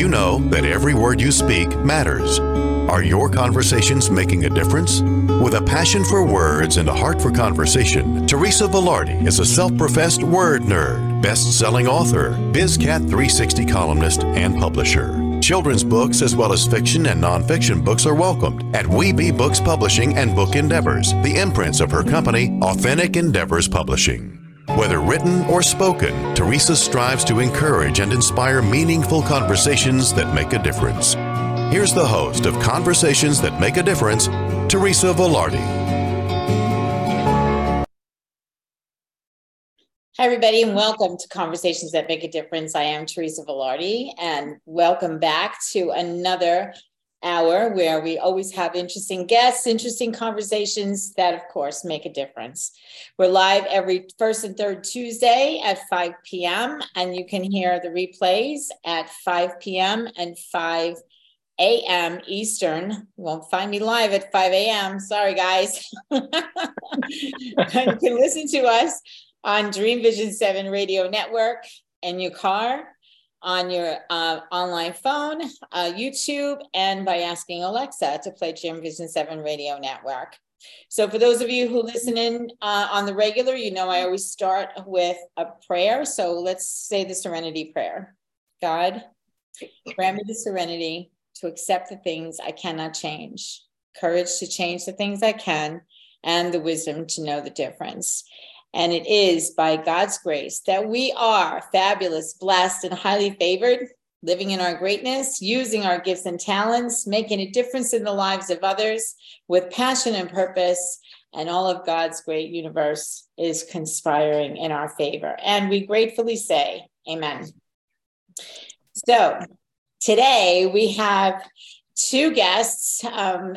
you know that every word you speak matters? Are your conversations making a difference? With a passion for words and a heart for conversation, Teresa Velarde is a self professed word nerd, best selling author, BizCat 360 columnist, and publisher. Children's books as well as fiction and nonfiction books are welcomed at Weeby Books Publishing and Book Endeavors, the imprints of her company, Authentic Endeavors Publishing. Whether written or spoken, Teresa strives to encourage and inspire meaningful conversations that make a difference. Here's the host of Conversations That Make a Difference, Teresa Velarde. Hi, everybody, and welcome to Conversations That Make a Difference. I am Teresa Velarde, and welcome back to another hour where we always have interesting guests, interesting conversations that, of course, make a difference. We're live every first and third Tuesday at 5 p.m., and you can hear the replays at 5 p.m. and 5 a.m. Eastern. You won't find me live at 5 a.m. Sorry, guys. you can listen to us on Dream Vision 7 Radio Network in your car on your uh, online phone, uh, YouTube, and by asking Alexa to play Dream Vision 7 Radio Network. So, for those of you who listen in uh, on the regular, you know I always start with a prayer. So, let's say the serenity prayer God, grant me the serenity to accept the things I cannot change, courage to change the things I can, and the wisdom to know the difference. And it is by God's grace that we are fabulous, blessed, and highly favored, living in our greatness, using our gifts and talents, making a difference in the lives of others with passion and purpose. And all of God's great universe is conspiring in our favor. And we gratefully say, Amen. So today we have two guests, um,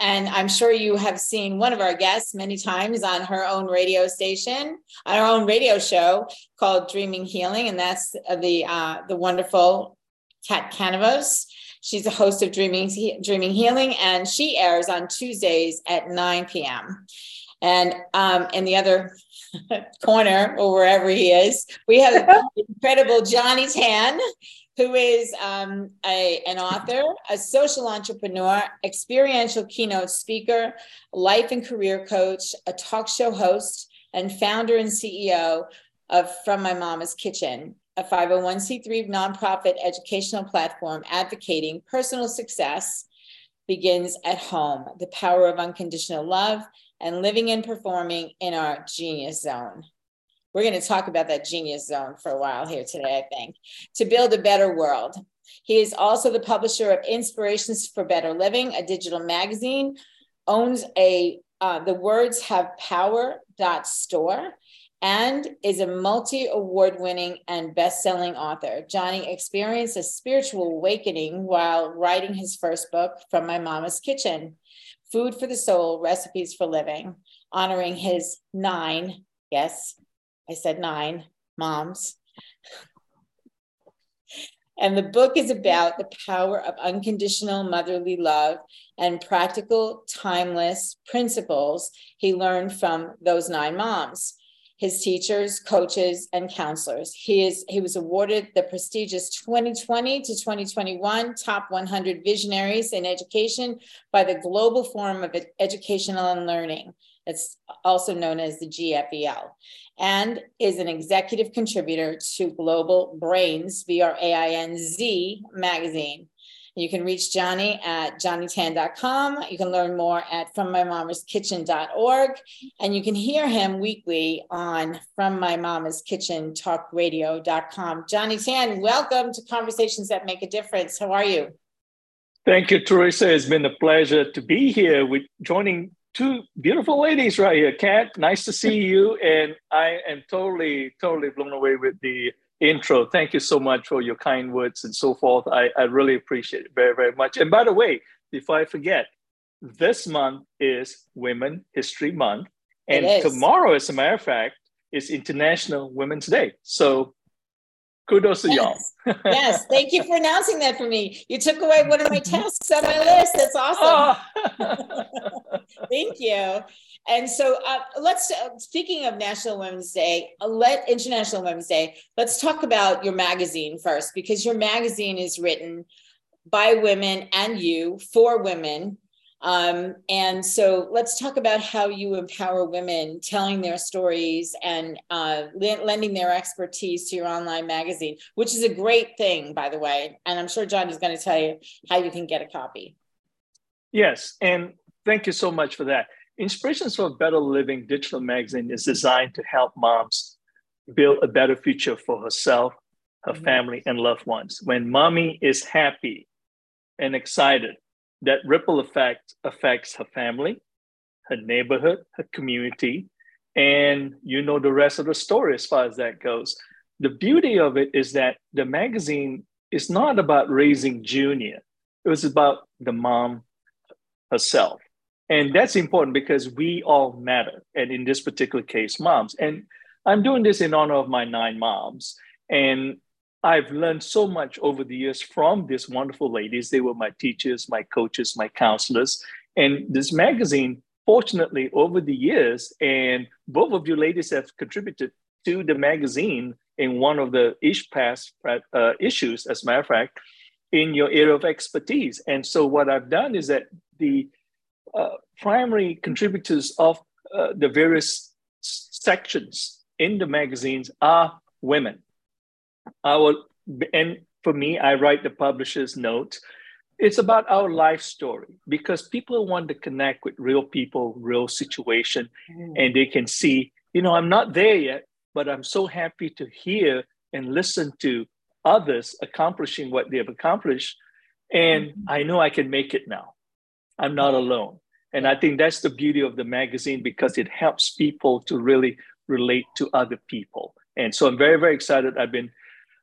and I'm sure you have seen one of our guests many times on her own radio station, on her own radio show called Dreaming Healing, and that's the uh, the wonderful Kat Kanavos. She's a host of Dreaming Dreaming Healing, and she airs on Tuesdays at 9 p.m. And um, in the other corner, or wherever he is, we have incredible Johnny Tan who is um, a, an author, a social entrepreneur, experiential keynote speaker, life and career coach, a talk show host, and founder and CEO of From My Mama's Kitchen, a 501c3 nonprofit educational platform advocating personal success begins at home, the power of unconditional love, and living and performing in our genius zone. We're going to talk about that genius zone for a while here today, I think, to build a better world. He is also the publisher of Inspirations for Better Living, a digital magazine, owns a uh, The Words Have Power dot store, and is a multi award winning and best selling author. Johnny experienced a spiritual awakening while writing his first book, From My Mama's Kitchen Food for the Soul Recipes for Living, honoring his nine, yes, I said nine moms. And the book is about the power of unconditional motherly love and practical, timeless principles he learned from those nine moms, his teachers, coaches, and counselors. He, is, he was awarded the prestigious 2020 to 2021 Top 100 Visionaries in Education by the Global Forum of Educational and Learning. It's also known as the GFEL and is an executive contributor to Global Brainz, B R A I N Z magazine. You can reach Johnny at johnnytan.com. You can learn more at FromMyMamasKitchen.org. And you can hear him weekly on From My Mama's Kitchen Talkradio.com. Johnny Tan, welcome to Conversations That Make a Difference. How are you? Thank you, Teresa. It's been a pleasure to be here with joining two beautiful ladies right here. Kat, nice to see you. And I am totally, totally blown away with the intro. Thank you so much for your kind words and so forth. I, I really appreciate it very, very much. And by the way, before I forget, this month is Women History Month. And tomorrow, as a matter of fact, is International Women's Day. So Kudos to yes. y'all. yes, thank you for announcing that for me. You took away one of my tasks on my list. That's awesome. Oh. thank you. And so uh, let's, uh, speaking of National Women's Day, uh, let International Women's Day, let's talk about your magazine first, because your magazine is written by women and you for women. Um, and so let's talk about how you empower women telling their stories and uh, lending their expertise to your online magazine, which is a great thing, by the way. And I'm sure John is going to tell you how you can get a copy. Yes. And thank you so much for that. Inspirations for a Better Living digital magazine is designed to help moms build a better future for herself, her mm-hmm. family, and loved ones. When mommy is happy and excited, that ripple effect affects her family, her neighborhood, her community, and you know the rest of the story as far as that goes. The beauty of it is that the magazine is not about raising Junior, it was about the mom herself. And that's important because we all matter. And in this particular case, moms. And I'm doing this in honor of my nine moms. And I've learned so much over the years from these wonderful ladies. They were my teachers, my coaches, my counselors. And this magazine, fortunately, over the years, and both of you ladies have contributed to the magazine in one of the ish past uh, issues, as a matter of fact, in your area of expertise. And so what I've done is that the uh, primary contributors of uh, the various sections in the magazines are women. Our and for me, I write the publisher's note. It's about our life story because people want to connect with real people, real situation, mm. and they can see, you know, I'm not there yet, but I'm so happy to hear and listen to others accomplishing what they have accomplished. And mm-hmm. I know I can make it now. I'm not alone. And I think that's the beauty of the magazine because it helps people to really relate to other people. And so I'm very, very excited. I've been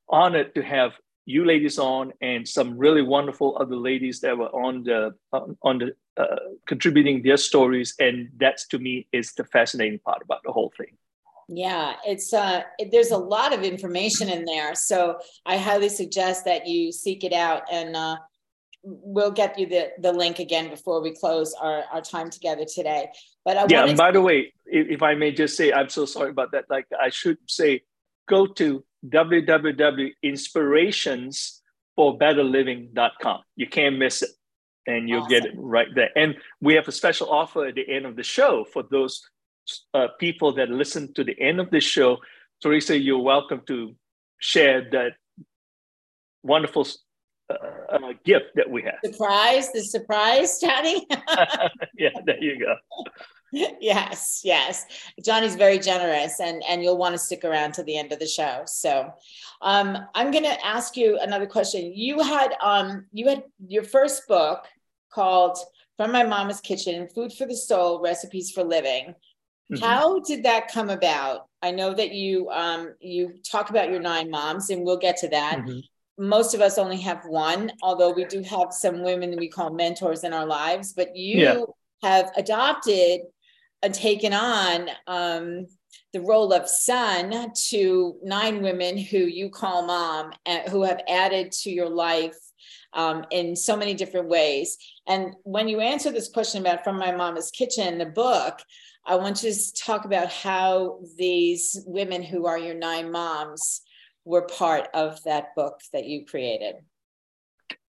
honored to have you ladies on and some really wonderful other ladies that were on the on the uh, contributing their stories and that's to me is the fascinating part about the whole thing yeah it's uh it, there's a lot of information in there so i highly suggest that you seek it out and uh we'll get you the, the link again before we close our, our time together today. But I yeah, and by the way, if, if, I may just say, I'm so sorry about that. Like I should say, go to www.inspirationsforbetterliving.com. You can't miss it, and you'll awesome. get it right there. And we have a special offer at the end of the show for those uh, people that listen to the end of the show. Teresa, you're welcome to share that wonderful uh, gift that we have. Surprise, the surprise, Johnny. yeah, there you go. yes, yes. Johnny's very generous, and and you'll want to stick around to the end of the show. So, um, I'm going to ask you another question. You had um, you had your first book called "From My Mama's Kitchen: Food for the Soul, Recipes for Living." Mm-hmm. How did that come about? I know that you um, you talk about your nine moms, and we'll get to that. Mm-hmm most of us only have one, although we do have some women we call mentors in our lives, but you yeah. have adopted taken on um, the role of son to nine women who you call mom and who have added to your life um, in so many different ways. And when you answer this question about From My Mama's Kitchen, the book, I want you to talk about how these women who are your nine moms were part of that book that you created?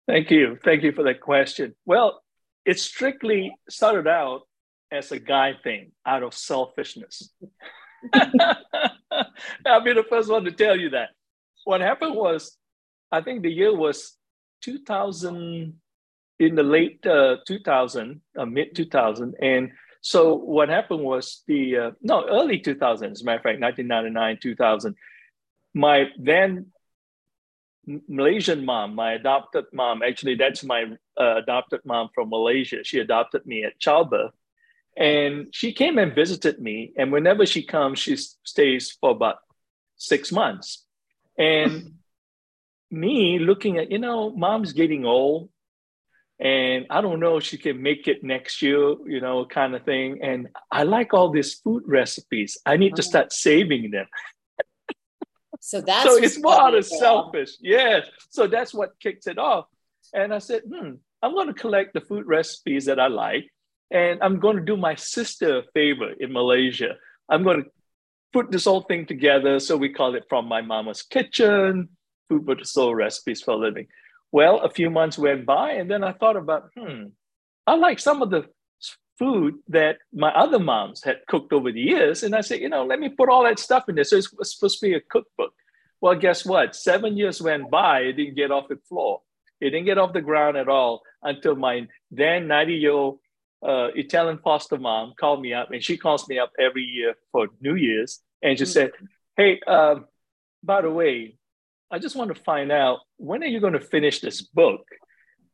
Thank you. Thank you for that question. Well, it strictly started out as a guy thing out of selfishness. I'll be the first one to tell you that. What happened was, I think the year was 2000, in the late uh, 2000, uh, mid 2000. And so what happened was the, uh, no, early 2000, as a matter of fact, 1999, 2000 my then Malaysian mom, my adopted mom, actually, that's my uh, adopted mom from Malaysia. She adopted me at childbirth. And she came and visited me. And whenever she comes, she stays for about six months. And me looking at, you know, mom's getting old. And I don't know if she can make it next year, you know, kind of thing. And I like all these food recipes. I need to uh-huh. start saving them. So that's so it's more of selfish. Yes. So that's what kicks it off. And I said, hmm, I'm going to collect the food recipes that I like. And I'm going to do my sister a favor in Malaysia. I'm going to put this whole thing together. So we call it From My Mama's Kitchen, Food for the Soul Recipes for Living. Well, a few months went by, and then I thought about, hmm, I like some of the food that my other moms had cooked over the years. And I said, you know, let me put all that stuff in there. So it's supposed to be a cookbook. Well, guess what? Seven years went by, it didn't get off the floor. It didn't get off the ground at all until my then 90 year old uh, Italian foster mom called me up, and she calls me up every year for New Year's, and she mm-hmm. said, "Hey, uh, by the way, I just want to find out when are you going to finish this book?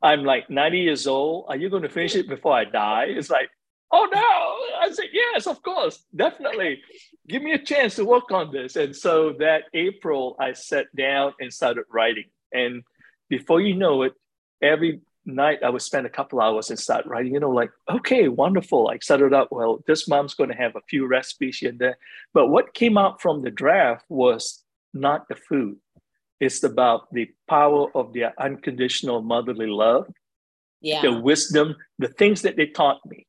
I'm like 90 years old. Are you going to finish it before I die? It's like, oh no. I said, yes, of course, definitely. Give me a chance to work on this. And so that April, I sat down and started writing. And before you know it, every night I would spend a couple hours and start writing, you know, like, okay, wonderful. I started out, well, this mom's going to have a few recipes here and there. But what came out from the draft was not the food. It's about the power of their unconditional motherly love, yeah. the wisdom, the things that they taught me.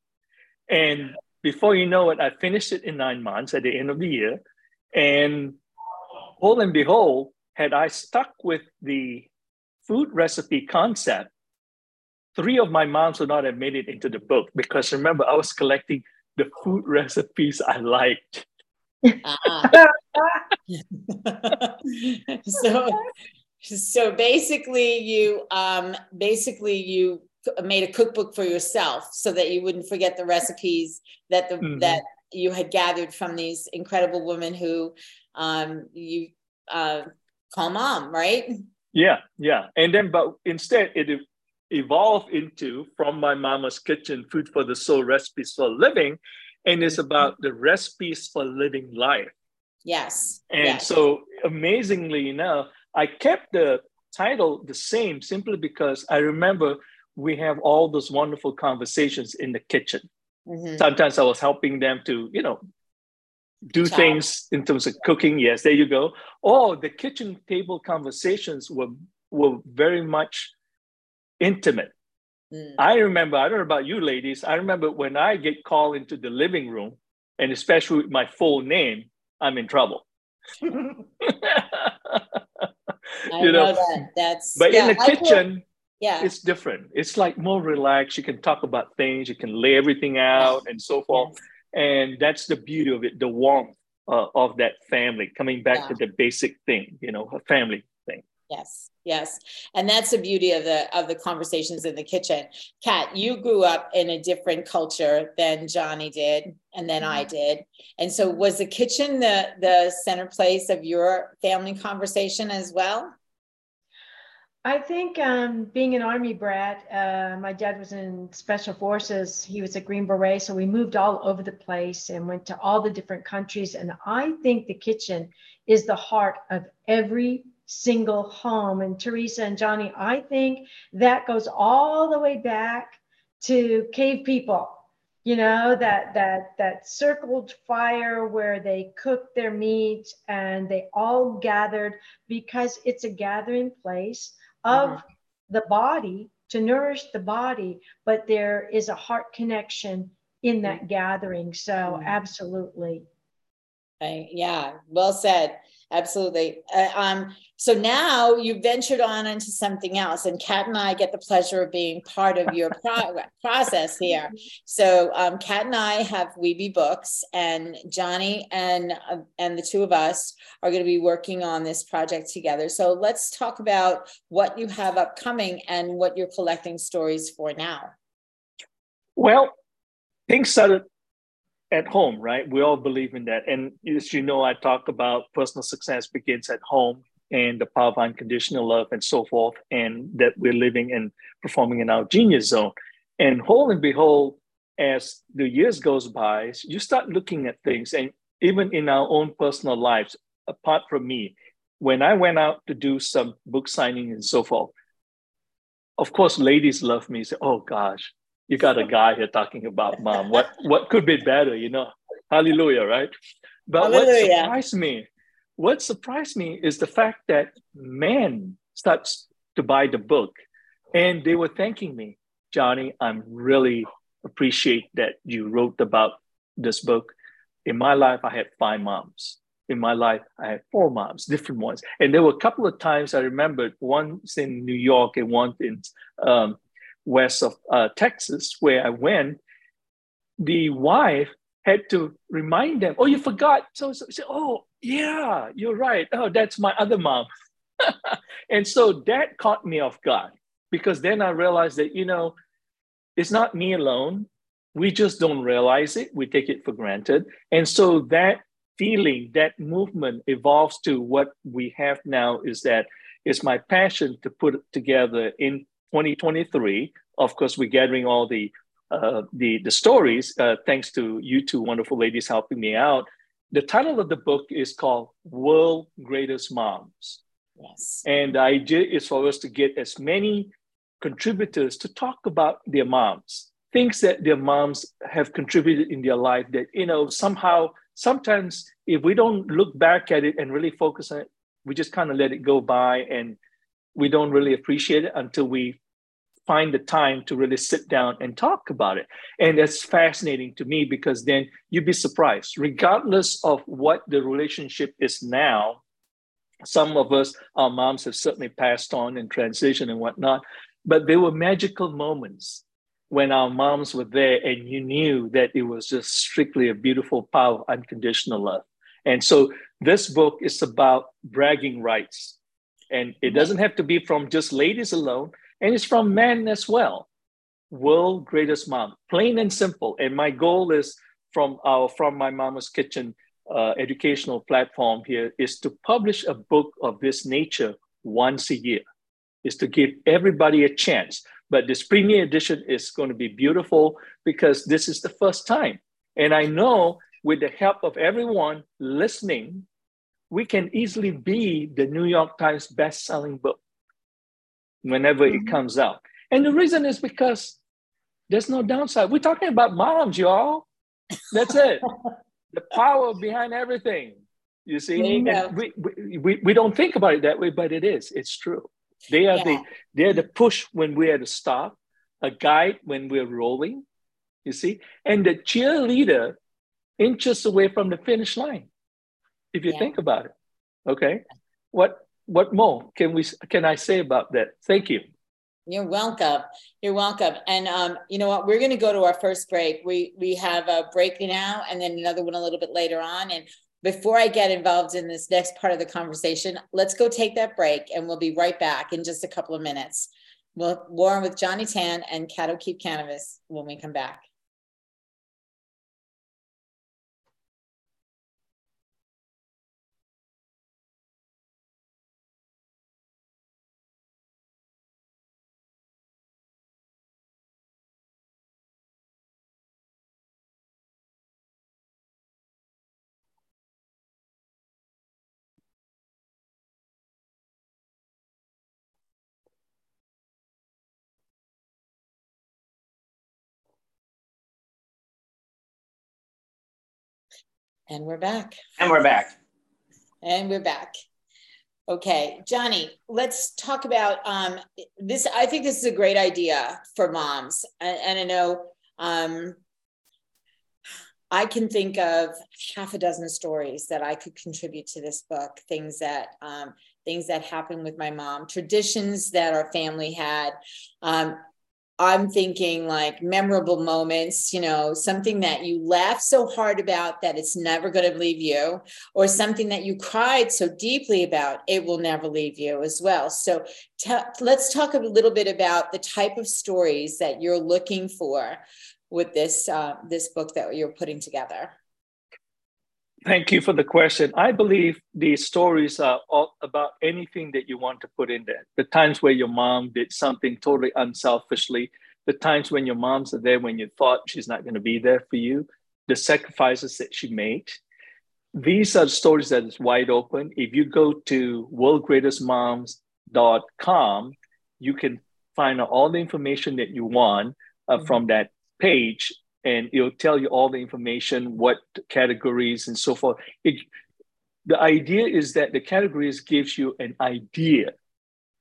And before you know it, I finished it in nine months at the end of the year. And whole and behold, had I stuck with the food recipe concept, three of my moms would not have made it into the book because remember, I was collecting the food recipes I liked. Uh-huh. so, so basically, you um, basically you made a cookbook for yourself so that you wouldn't forget the recipes that the mm-hmm. that you had gathered from these incredible women who um, you uh, call mom, right? Yeah, yeah, and then but instead it evolved into from my mama's kitchen, food for the soul, recipes for living, and it's about the recipes for living life. Yes. And yes. so amazingly enough, I kept the title the same simply because I remember we have all those wonderful conversations in the kitchen. Mm-hmm. Sometimes I was helping them to, you know, do Child. things in terms of cooking. Yes, there you go. Oh, the kitchen table conversations were were very much intimate. Mm. I remember, I don't know about you ladies, I remember when I get called into the living room, and especially with my full name, I'm in trouble. I you know, know that. That's but yeah, in the kitchen, yeah, it's different. It's like more relaxed. You can talk about things, you can lay everything out, and so forth. Yes. And that's the beauty of it, the warmth uh, of that family. Coming back yeah. to the basic thing, you know, a family. Yes, yes, and that's the beauty of the of the conversations in the kitchen. Kat, you grew up in a different culture than Johnny did, and then I mm-hmm. did. And so, was the kitchen the the center place of your family conversation as well? I think um, being an Army brat, uh, my dad was in Special Forces. He was a Green Beret. So we moved all over the place and went to all the different countries. And I think the kitchen is the heart of every single home. And Teresa and Johnny, I think that goes all the way back to cave people. You know that that that circled fire where they cooked their meat and they all gathered because it's a gathering place of mm-hmm. the body to nourish the body, but there is a heart connection in that mm-hmm. gathering. So, mm-hmm. absolutely. Yeah, well said. Absolutely. Uh, um, so now you ventured on into something else, and Kat and I get the pleasure of being part of your pro- process here. So um, Kat and I have Weeby Books, and Johnny and uh, and the two of us are going to be working on this project together. So let's talk about what you have upcoming and what you're collecting stories for now. Well, things started at home, right? We all believe in that. And as you know, I talk about personal success begins at home and the power of unconditional love and so forth, and that we're living and performing in our genius zone. And whole and behold, as the years goes by, you start looking at things, and even in our own personal lives, apart from me, when I went out to do some book signing and so forth, of course, ladies love me. Say, "Oh gosh, you got a guy here talking about mom. What what could be better, you know? Hallelujah, right? But Hallelujah. what surprised me what surprised me is the fact that men starts to buy the book and they were thanking me johnny i'm really appreciate that you wrote about this book in my life i had five moms in my life i had four moms different ones and there were a couple of times i remembered once in new york and one in um, west of uh, texas where i went the wife had to remind them, oh, you forgot. So, so, so oh, yeah, you're right. Oh, that's my other mom. and so that caught me off guard because then I realized that, you know, it's not me alone. We just don't realize it. We take it for granted. And so that feeling, that movement evolves to what we have now is that it's my passion to put together in 2023. Of course, we're gathering all the uh, the the stories, uh, thanks to you two wonderful ladies helping me out. The title of the book is called "World Greatest Moms." Yes. And the idea is for us to get as many contributors to talk about their moms, things that their moms have contributed in their life that, you know, somehow, sometimes if we don't look back at it and really focus on it, we just kind of let it go by and we don't really appreciate it until we find the time to really sit down and talk about it. And that's fascinating to me because then you'd be surprised, regardless of what the relationship is now. Some of us, our moms have certainly passed on and transitioned and whatnot, but there were magical moments when our moms were there and you knew that it was just strictly a beautiful power of unconditional love. And so this book is about bragging rights. And it doesn't have to be from just ladies alone and it's from men as well. World greatest mom, plain and simple. And my goal is from our from my mama's kitchen uh, educational platform here is to publish a book of this nature once a year. Is to give everybody a chance. But this premiere edition is going to be beautiful because this is the first time. And I know with the help of everyone listening, we can easily be the New York Times best-selling book whenever mm-hmm. it comes out. And the reason is because there's no downside. We're talking about moms, y'all. That's it. the power behind everything. You see, you we, we, we, we don't think about it that way, but it is. It's true. They are yeah. the they're the push when we're at the stop, a guide when we're rolling. You see, and the cheerleader inches away from the finish line. If you yeah. think about it, okay. What what more can we can I say about that? Thank you. You're welcome. You're welcome. And um, you know what? We're going to go to our first break. We we have a break now, and then another one a little bit later on. And before I get involved in this next part of the conversation, let's go take that break, and we'll be right back in just a couple of minutes. We'll Warren with Johnny Tan and Kat O'Keefe Kanavos when we come back. And we're back. And we're back. And we're back. Okay, Johnny, let's talk about um, this. I think this is a great idea for moms. And, and I know um, I can think of half a dozen stories that I could contribute to this book, things that um, things that happened with my mom, traditions that our family had, um, I'm thinking like memorable moments, you know, something that you laughed so hard about that it's never going to leave you, or something that you cried so deeply about, it will never leave you as well. So t- let's talk a little bit about the type of stories that you're looking for with this uh, this book that you're putting together. Thank you for the question. I believe these stories are all about anything that you want to put in there. The times where your mom did something totally unselfishly, the times when your mom's are there when you thought she's not going to be there for you, the sacrifices that she made. These are stories that is wide open. If you go to worldgreatestmoms.com, you can find all the information that you want uh, mm-hmm. from that page and it'll tell you all the information, what categories and so forth. It, the idea is that the categories gives you an idea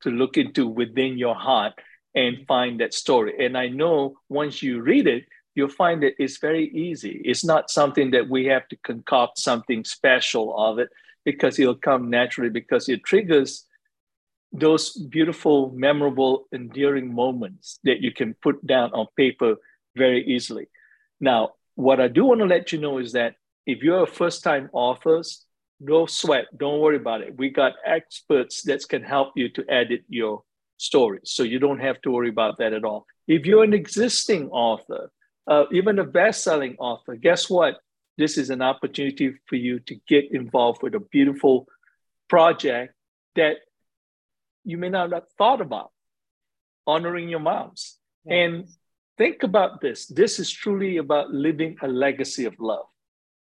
to look into within your heart and find that story. And I know once you read it, you'll find that it's very easy. It's not something that we have to concoct something special of it because it'll come naturally because it triggers those beautiful, memorable, endearing moments that you can put down on paper very easily. Now, what I do want to let you know is that if you're a first time authors, no sweat, don't worry about it. We got experts that can help you to edit your story. So you don't have to worry about that at all. If you're an existing author, uh, even a best selling author, guess what? This is an opportunity for you to get involved with a beautiful project that you may not have thought about honoring your moms. Yes. And think about this this is truly about living a legacy of love.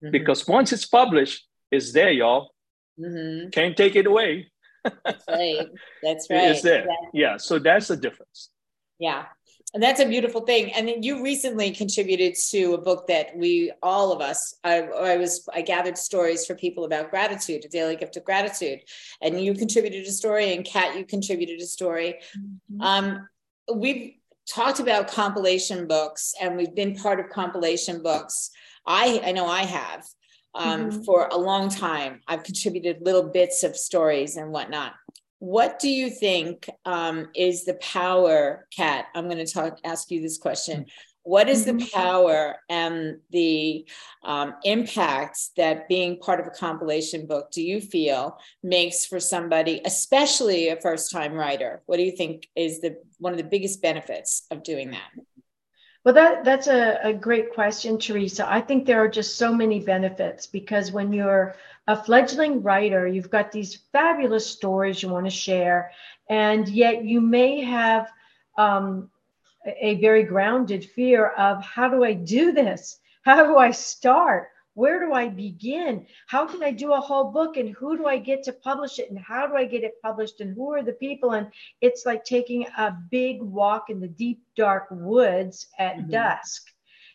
Mm-hmm. Because once it's published, it's there, y'all. Mm-hmm. Can't take it away. That's right. That's right. It's there. Yeah. yeah. So that's the difference. Yeah. And that's a beautiful thing. And then you recently contributed to a book that we, all of us, I, I, was, I gathered stories for people about gratitude, a daily gift of gratitude. And you contributed a story, and Kat, you contributed a story. Mm-hmm. Um, we've talked about compilation books, and we've been part of compilation books. I, I know I have um, mm-hmm. for a long time. I've contributed little bits of stories and whatnot. What do you think um, is the power, Kat? I'm going to talk, ask you this question. What is the mm-hmm. power and the um, impact that being part of a compilation book do you feel makes for somebody, especially a first-time writer? What do you think is the one of the biggest benefits of doing that? Well, that that's a, a great question, Teresa. I think there are just so many benefits because when you're a fledgling writer, you've got these fabulous stories you want to share, and yet you may have um, a very grounded fear of how do I do this? How do I start? Where do I begin? How can I do a whole book? And who do I get to publish it? And how do I get it published? And who are the people? And it's like taking a big walk in the deep, dark woods at mm-hmm. dusk.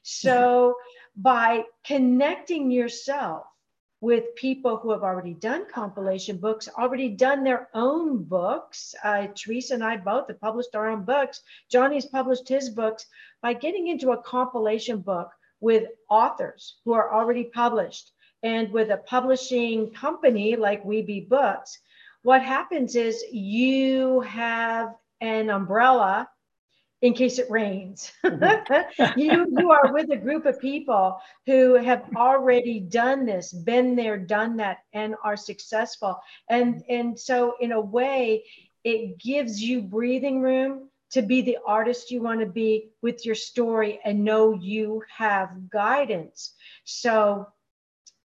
So, by connecting yourself with people who have already done compilation books, already done their own books. Uh, Teresa and I both have published our own books. Johnny's published his books. By getting into a compilation book with authors who are already published and with a publishing company like We Be Books, what happens is you have an umbrella in case it rains. Mm-hmm. you, you are with a group of people who have already done this, been there, done that, and are successful. And, and so, in a way, it gives you breathing room to be the artist you want to be with your story and know you have guidance. So,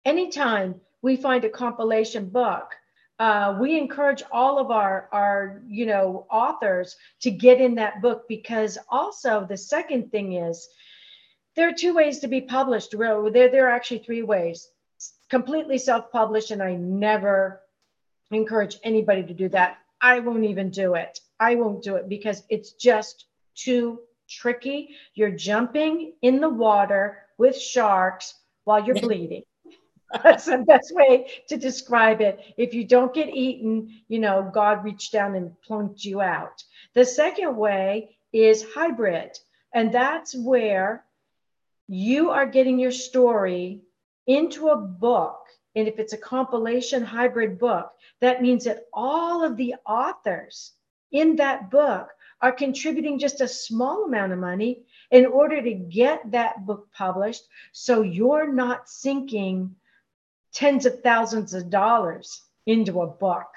anytime we find a compilation book uh, we encourage all of our our you know authors to get in that book because also the second thing is there are two ways to be published. There, there are actually three ways. Completely self-published and i never encourage anybody to do that. I won't even do it. I won't do it because it's just too tricky. You're jumping in the water with sharks while you're bleeding that's the best way to describe it. If you don't get eaten, you know, God reached down and plunked you out. The second way is hybrid. And that's where you are getting your story into a book. And if it's a compilation hybrid book, that means that all of the authors in that book are contributing just a small amount of money in order to get that book published. So you're not sinking tens of thousands of dollars into a book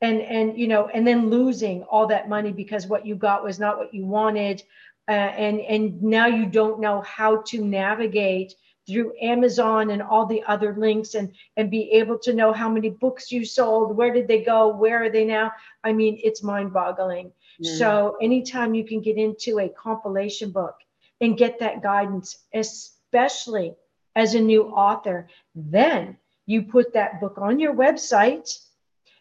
and and you know and then losing all that money because what you got was not what you wanted uh, and and now you don't know how to navigate through Amazon and all the other links and and be able to know how many books you sold, where did they go, where are they now? I mean, it's mind-boggling. Mm. So anytime you can get into a compilation book and get that guidance, especially as a new author. Then you put that book on your website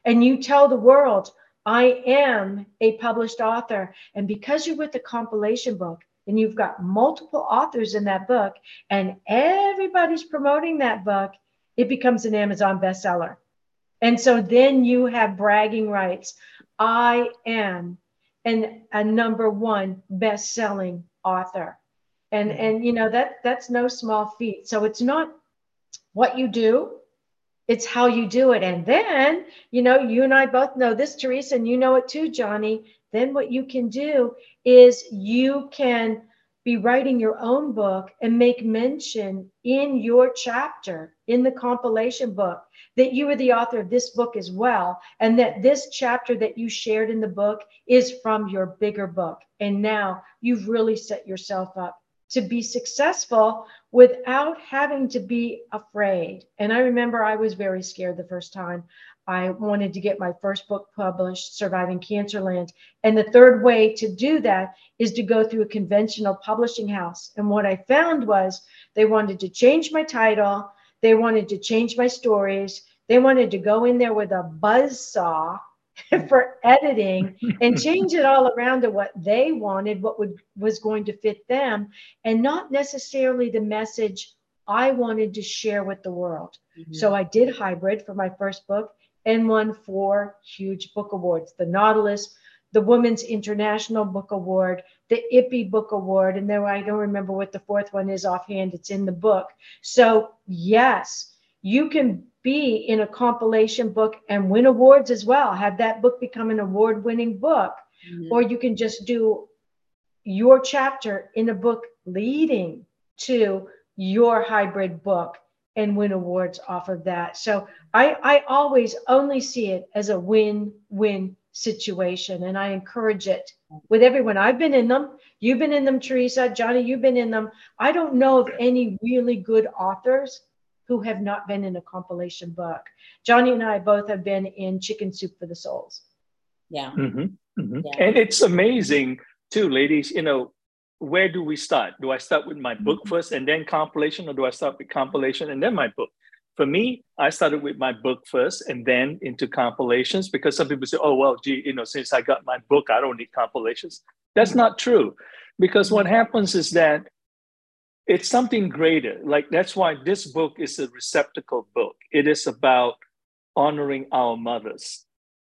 and you tell the world, I am a published author. And because you're with a compilation book and you've got multiple authors in that book and everybody's promoting that book, it becomes an Amazon bestseller. And so then you have bragging rights. I am an, a number one best-selling author. And, mm-hmm. and you know that that's no small feat. So it's not what you do, it's how you do it. And then, you know, you and I both know this, Teresa, and you know it too, Johnny. Then what you can do is you can be writing your own book and make mention in your chapter in the compilation book that you are the author of this book as well and that this chapter that you shared in the book is from your bigger book and now you've really set yourself up to be successful without having to be afraid and i remember i was very scared the first time I wanted to get my first book published, Surviving Cancerland. And the third way to do that is to go through a conventional publishing house. And what I found was they wanted to change my title, they wanted to change my stories, they wanted to go in there with a buzz saw for editing and change it all around to what they wanted, what would was going to fit them, and not necessarily the message I wanted to share with the world. Mm-hmm. So I did hybrid for my first book and won four huge book awards the Nautilus, the Women's International Book Award, the IPPY Book Award, and then I don't remember what the fourth one is offhand. It's in the book. So, yes, you can be in a compilation book and win awards as well. Have that book become an award winning book, mm-hmm. or you can just do your chapter in a book leading to your hybrid book and win awards off of that. So I, I always only see it as a win-win situation. And I encourage it with everyone. I've been in them. You've been in them, Teresa. Johnny, you've been in them. I don't know of any really good authors who have not been in a compilation book. Johnny and I both have been in Chicken Soup for the Souls. Yeah. Mm-hmm. Mm-hmm. yeah. And it's amazing too, ladies. You know, where do we start? Do I start with my book mm-hmm. first and then compilation, or do I start with compilation and then my book? For me, I started with my book first and then into compilations because some people say, oh, well, gee, you know, since I got my book, I don't need compilations. That's mm-hmm. not true because what happens is that it's something greater. Like that's why this book is a receptacle book. It is about honoring our mothers,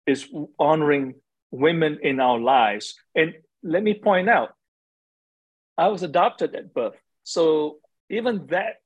is honoring women in our lives. And let me point out, I was adopted at birth. So even that,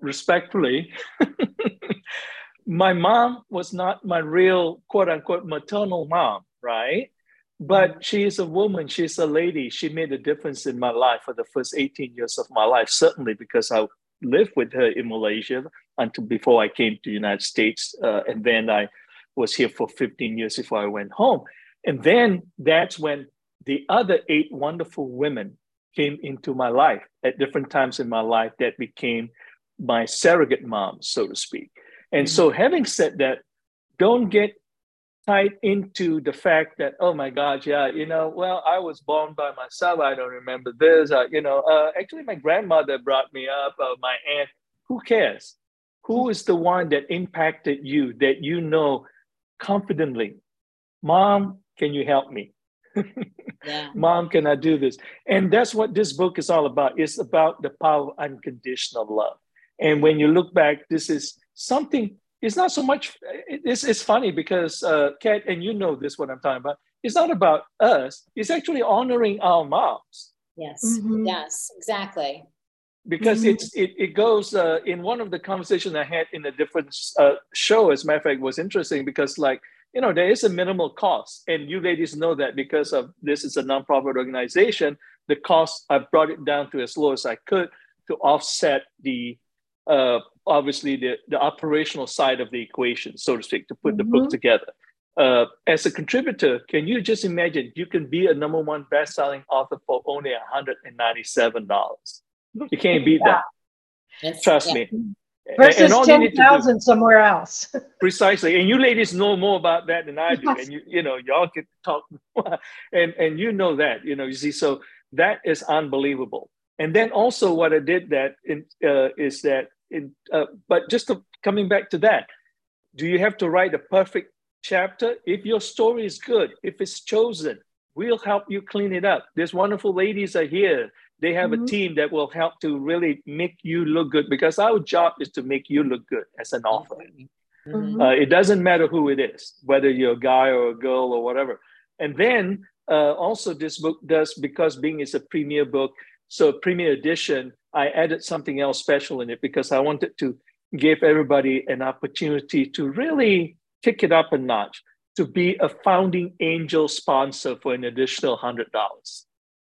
respectfully, my mom was not my real quote unquote maternal mom, right? But mm-hmm. she is a woman, she's a lady. She made a difference in my life for the first 18 years of my life, certainly because I lived with her in Malaysia until before I came to the United States. Uh, and then I was here for 15 years before I went home. And then that's when the other eight wonderful women came into my life at different times in my life that became my surrogate mom, so to speak. And mm-hmm. so, having said that, don't get tied into the fact that, oh my God, yeah, you know, well, I was born by myself. I don't remember this. Uh, you know, uh, actually, my grandmother brought me up, uh, my aunt. Who cares? Who is the one that impacted you that you know confidently? Mom, can you help me? yeah. Mom, can I do this? And that's what this book is all about. It's about the power of unconditional love. And when you look back, this is something, it's not so much, it's, it's funny because, uh, Kat, and you know this, what I'm talking about. It's not about us, it's actually honoring our moms. Yes, mm-hmm. yes, exactly. Because mm-hmm. it's it, it goes uh, in one of the conversations I had in a different uh, show, as a matter of fact, was interesting because like you know, there is a minimal cost. And you ladies know that because of this is a nonprofit organization, the cost, I brought it down to as low as I could to offset the, uh, obviously, the, the operational side of the equation, so to speak, to put mm-hmm. the book mm-hmm. together. Uh, as a contributor, can you just imagine you can be a number one best-selling author for only $197? You can't beat that. Trust yeah. me versus 10,000 somewhere else. precisely. And you ladies know more about that than I do. Yes. And you, you know, y'all can talk and, and you know that, you know, you see, so that is unbelievable. And then also what I did that in, uh, is that, in, uh, but just to, coming back to that, do you have to write a perfect chapter? If your story is good, if it's chosen, we'll help you clean it up. These wonderful ladies are here they have mm-hmm. a team that will help to really make you look good because our job is to make you look good as an author Mm-hmm. Uh, it doesn't matter who it is, whether you're a guy or a girl or whatever. And then uh, also, this book does because being is a premier book, so premier edition. I added something else special in it because I wanted to give everybody an opportunity to really kick it up a notch to be a founding angel sponsor for an additional $100.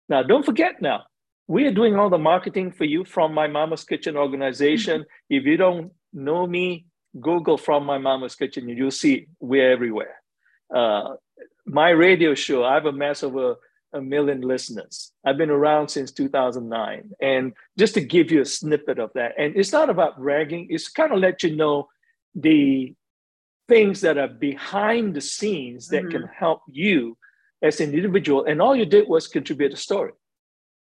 Now, don't forget now, we are doing all the marketing for you from my Mama's Kitchen organization. Mm-hmm. If you don't know me, Google from my Mama's Kitchen, you'll see we're everywhere. Uh, my radio show, I have a mass over a million listeners. I've been around since 2009. And just to give you a snippet of that, and it's not about bragging, it's kind of let you know the things that are behind the scenes that mm-hmm. can help you as an individual. And all you did was contribute a story.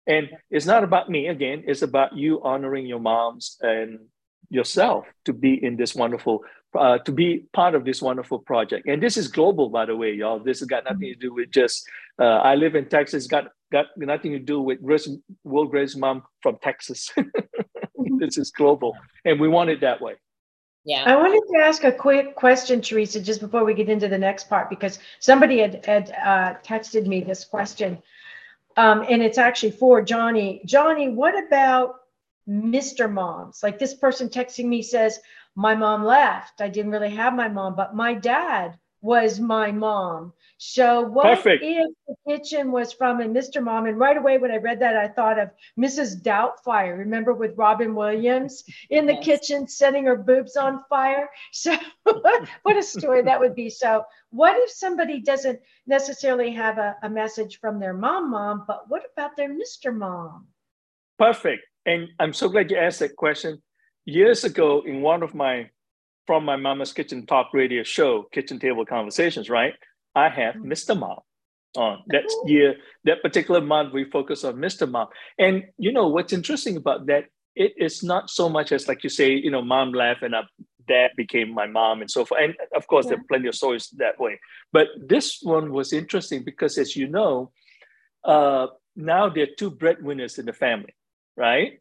And it's not about me again, it's about you honoring your moms and yourself to be in this wonderful, uh, to be part of this wonderful project. And this is global, by the way, y'all. This has got nothing to do with just, uh, I live in Texas, got, got nothing to do with Grace, Will Grace's mom from Texas. this is global. And we want it that way. Yeah. I wanted to ask a quick question, Teresa, just before we get into the next part, because somebody had, had uh, texted me this question. Um, and it's actually for Johnny. Johnny, what about Mr. Moms? Like this person texting me says, My mom left. I didn't really have my mom, but my dad was my mom. So what Perfect. if the kitchen was from a Mr. Mom? And right away when I read that, I thought of Mrs. Doubtfire. Remember with Robin Williams in the yes. kitchen setting her boobs on fire? So what a story that would be. So what if somebody doesn't necessarily have a, a message from their mom mom, but what about their Mr. Mom? Perfect. And I'm so glad you asked that question. Years ago, in one of my from my mama's kitchen talk radio show, Kitchen Table Conversations, right? I have Mr. Mm-hmm. Mom on that year, that particular month, we focus on Mr. Mom. And you know what's interesting about that? It is not so much as like you say, you know, mom left and up dad became my mom and so forth. And of course, yeah. there are plenty of stories that way. But this one was interesting because, as you know, uh, now there are two breadwinners in the family, right?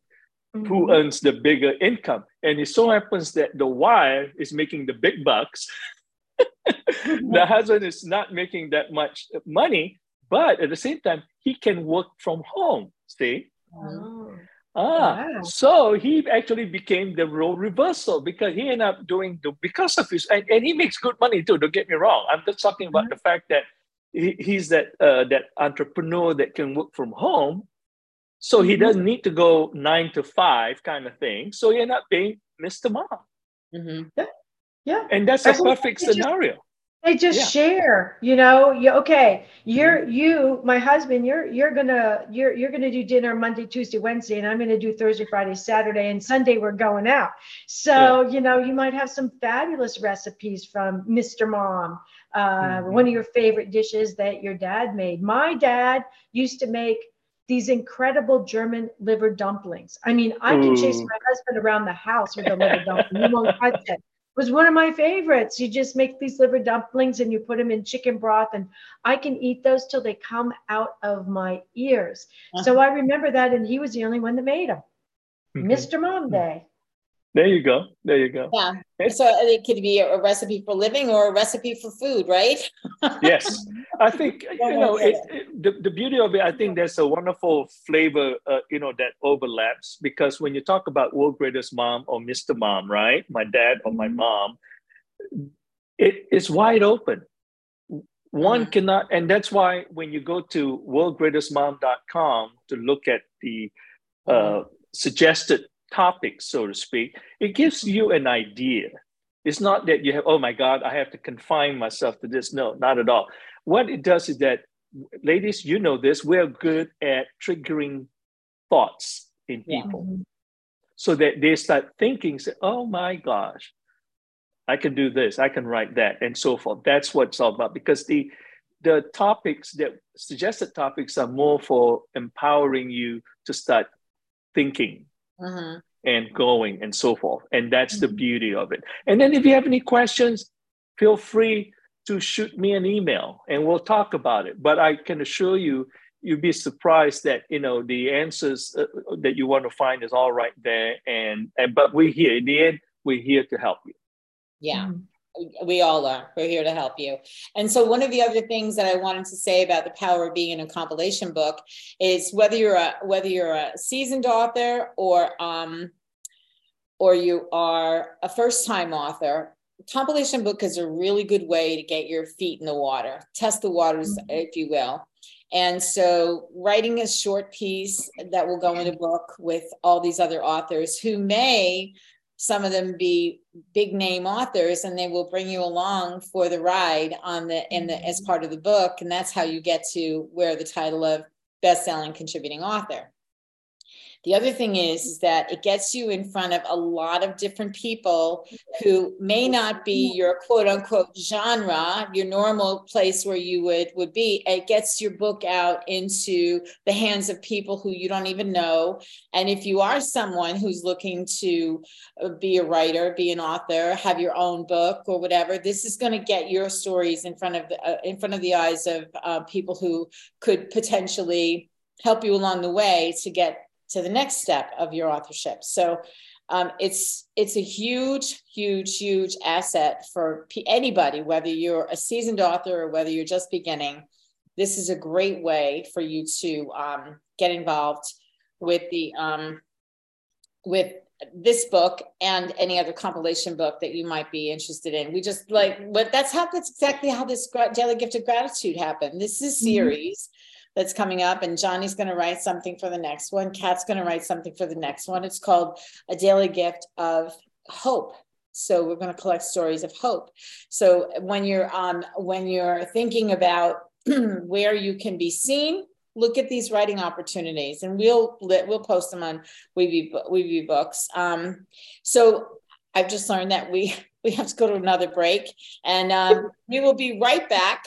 Mm-hmm. Who earns the bigger income? And it so happens that the wife is making the big bucks. the husband is not making that much money, but at the same time, he can work from home. See? Oh. Ah, wow. so he actually became the role reversal because he ended up doing the because of his and, and he makes good money too. Don't get me wrong. I'm just talking about mm-hmm. the fact that he, he's that uh, that entrepreneur that can work from home, so he doesn't need to go nine to five kind of thing. So ended up being Mr. Mom. Mm-hmm. Yeah. yeah, and that's a perfect scenario they just yeah. share you know you okay you're mm-hmm. you my husband you're you're gonna you're you're gonna do dinner monday tuesday wednesday and i'm gonna do thursday friday saturday and sunday we're going out so yeah. you know you might have some fabulous recipes from mr mom uh, mm-hmm. one of your favorite dishes that your dad made my dad used to make these incredible German liver dumplings. I mean, I can chase my husband around the house with a liver dumpling. He won't touch it was one of my favorites. You just make these liver dumplings and you put them in chicken broth, and I can eat those till they come out of my ears. Uh-huh. So I remember that, and he was the only one that made them. Mm-hmm. Mr. Mom Day. There you go. There you go. Yeah. So it could be a recipe for living or a recipe for food, right? yes. I think, you know, it, it, the, the beauty of it, I think there's a wonderful flavor, uh, you know, that overlaps because when you talk about world greatest mom or Mr. Mom, right? My dad or my mm-hmm. mom, it is wide open. One mm-hmm. cannot, and that's why when you go to worldgreatestmom.com to look at the uh, mm-hmm. suggested topic, so to speak, it gives mm-hmm. you an idea. It's not that you have, oh my God, I have to confine myself to this. No, not at all. What it does is that, ladies, you know this, we're good at triggering thoughts in people yeah. so that they start thinking, say, oh my gosh, I can do this, I can write that, and so forth. That's what it's all about because the the topics that suggested topics are more for empowering you to start thinking mm-hmm. and going and so forth. And that's mm-hmm. the beauty of it. And then if you have any questions, feel free to shoot me an email and we'll talk about it. But I can assure you, you'd be surprised that you know the answers uh, that you want to find is all right there. And and but we're here in the end. We're here to help you. Yeah. We all are. We're here to help you. And so, one of the other things that I wanted to say about the power of being in a compilation book is whether you're a whether you're a seasoned author or um, or you are a first time author. Compilation book is a really good way to get your feet in the water, test the waters, mm-hmm. if you will. And so, writing a short piece that will go in a book with all these other authors who may some of them be big name authors and they will bring you along for the ride on the in the as mm-hmm. part of the book. And that's how you get to wear the title of best-selling contributing author the other thing is, is that it gets you in front of a lot of different people who may not be your quote unquote genre, your normal place where you would would be. It gets your book out into the hands of people who you don't even know. And if you are someone who's looking to uh, be a writer, be an author, have your own book or whatever, this is going to get your stories in front of the uh, in front of the eyes of uh, people who could potentially help you along the way to get to the next step of your authorship. So um, it's it's a huge, huge, huge asset for p- anybody, whether you're a seasoned author or whether you're just beginning. This is a great way for you to um, get involved with the um, with this book and any other compilation book that you might be interested in. We just like, but that's how that's exactly how this daily gift of gratitude happened. This is a mm-hmm. series that's coming up, and Johnny's going to write something for the next one. Kat's going to write something for the next one. It's called A Daily Gift of Hope. So we're going to collect stories of hope. So when you're um, when you're thinking about where you can be seen, look at these writing opportunities, and we'll we'll post them on Weeby Weeby Books. Um, so I've just learned that we we have to go to another break, and um, we will be right back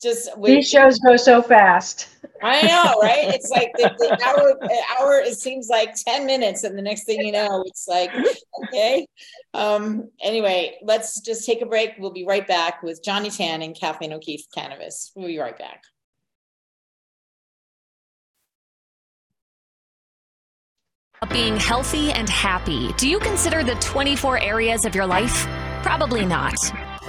just these shows go so fast. I know, right? It's like the, the hour, hour. It seems like ten minutes, and the next thing you know, it's like okay. Um, anyway, let's just take a break. We'll be right back with Johnny Tan and Kathleen O'Keefe Kanavos. We'll be right back. Being healthy and happy. Do you consider the 24 areas of your life? Probably not.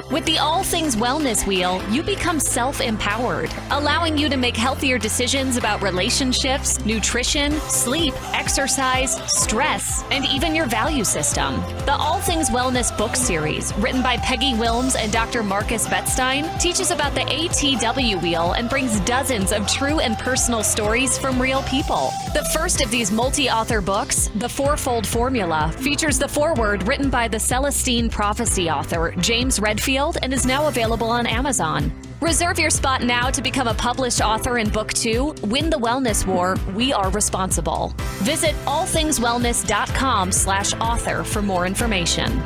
With the All Things Wellness Wheel, you become self empowered, allowing you to make healthier decisions about relationships, nutrition, sleep, exercise, stress, and even your value system. The All Things Wellness book series, written by Peggy Willms and Dr. Marcus Bettstein, teaches about the ATW wheel and brings dozens of true and personal stories from real people. The first of these multi author books, The Fourfold Formula, features the foreword written by the Celestine Prophecy author, James Redfield and is now available on Amazon. Reserve your spot now to become a published author in Book 2, Win the Wellness War, We Are Responsible. Visit allthingswellness.com slash author for more information.